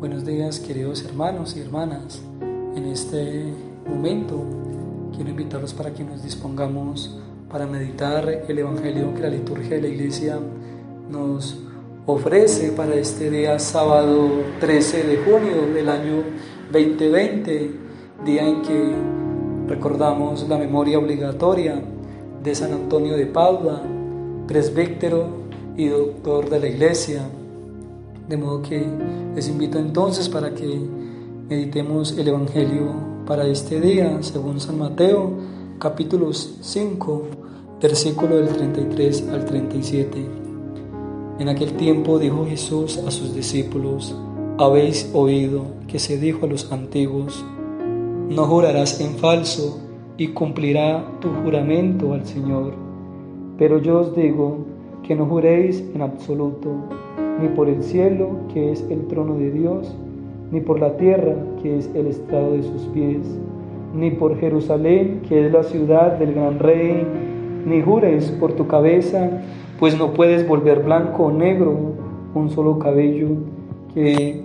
Buenos días queridos hermanos y hermanas. En este momento quiero invitarlos para que nos dispongamos para meditar el Evangelio que la liturgia de la iglesia nos ofrece para este día sábado 13 de junio del año 2020, día en que recordamos la memoria obligatoria de San Antonio de Padua, presbítero y doctor de la iglesia de modo que les invito entonces para que meditemos el Evangelio para este día, según San Mateo, capítulo 5, versículo del 33 al 37. En aquel tiempo dijo Jesús a sus discípulos, habéis oído que se dijo a los antiguos, no jurarás en falso y cumplirá tu juramento al Señor. Pero yo os digo que no juréis en absoluto ni por el cielo, que es el trono de Dios, ni por la tierra, que es el estrado de sus pies, ni por Jerusalén, que es la ciudad del gran rey, ni jures por tu cabeza, pues no puedes volver blanco o negro un solo cabello, que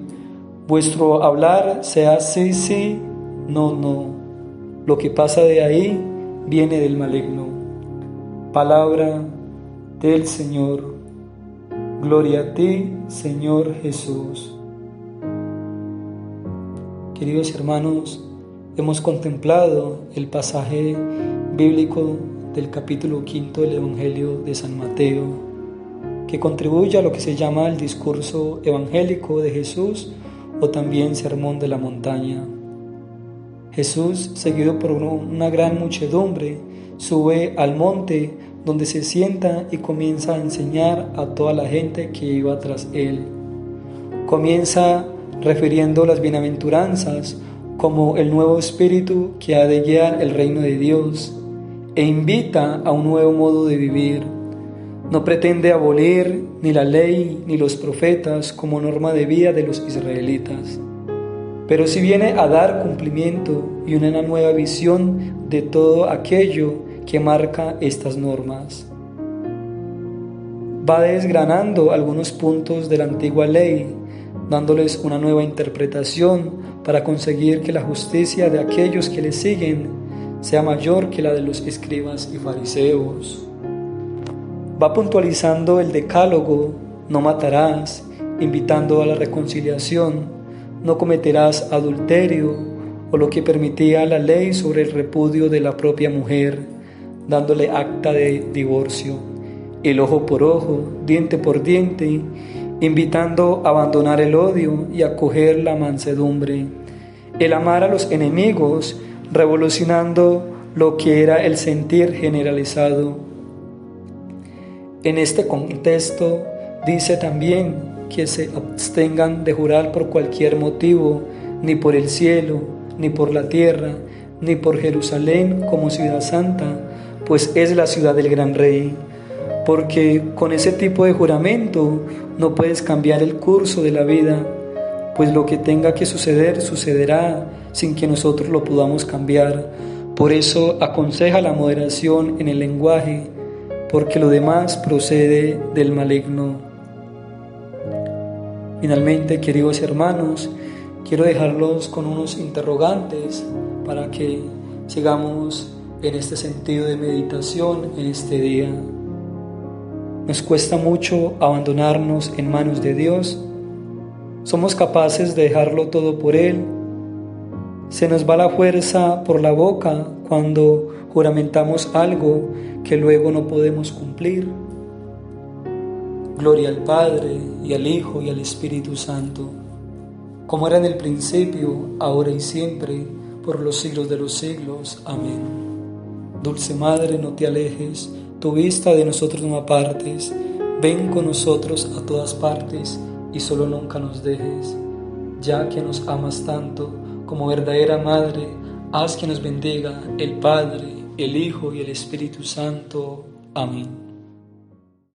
vuestro hablar sea sí, sí, no, no. Lo que pasa de ahí viene del maligno. Palabra del Señor. Gloria a ti, Señor Jesús. Queridos hermanos, hemos contemplado el pasaje bíblico del capítulo quinto del Evangelio de San Mateo, que contribuye a lo que se llama el discurso evangélico de Jesús o también sermón de la montaña. Jesús, seguido por una gran muchedumbre, sube al monte donde se sienta y comienza a enseñar a toda la gente que iba tras él. Comienza refiriendo las bienaventuranzas como el nuevo espíritu que ha de guiar el reino de Dios e invita a un nuevo modo de vivir. No pretende abolir ni la ley ni los profetas como norma de vida de los israelitas, pero si viene a dar cumplimiento y una nueva visión de todo aquello que marca estas normas. Va desgranando algunos puntos de la antigua ley, dándoles una nueva interpretación para conseguir que la justicia de aquellos que le siguen sea mayor que la de los escribas y fariseos. Va puntualizando el decálogo, no matarás, invitando a la reconciliación, no cometerás adulterio, o lo que permitía la ley sobre el repudio de la propia mujer dándole acta de divorcio, el ojo por ojo, diente por diente, invitando a abandonar el odio y acoger la mansedumbre, el amar a los enemigos, revolucionando lo que era el sentir generalizado. En este contexto dice también que se abstengan de jurar por cualquier motivo, ni por el cielo, ni por la tierra, ni por Jerusalén como ciudad santa, pues es la ciudad del gran rey, porque con ese tipo de juramento no puedes cambiar el curso de la vida, pues lo que tenga que suceder sucederá sin que nosotros lo podamos cambiar. Por eso aconseja la moderación en el lenguaje, porque lo demás procede del maligno. Finalmente, queridos hermanos, quiero dejarlos con unos interrogantes para que sigamos en este sentido de meditación en este día. Nos cuesta mucho abandonarnos en manos de Dios. Somos capaces de dejarlo todo por Él. Se nos va la fuerza por la boca cuando juramentamos algo que luego no podemos cumplir. Gloria al Padre y al Hijo y al Espíritu Santo, como era en el principio, ahora y siempre, por los siglos de los siglos. Amén. Dulce Madre, no te alejes, tu vista de nosotros no apartes, ven con nosotros a todas partes y solo nunca nos dejes. Ya que nos amas tanto, como verdadera Madre, haz que nos bendiga el Padre, el Hijo y el Espíritu Santo. Amén.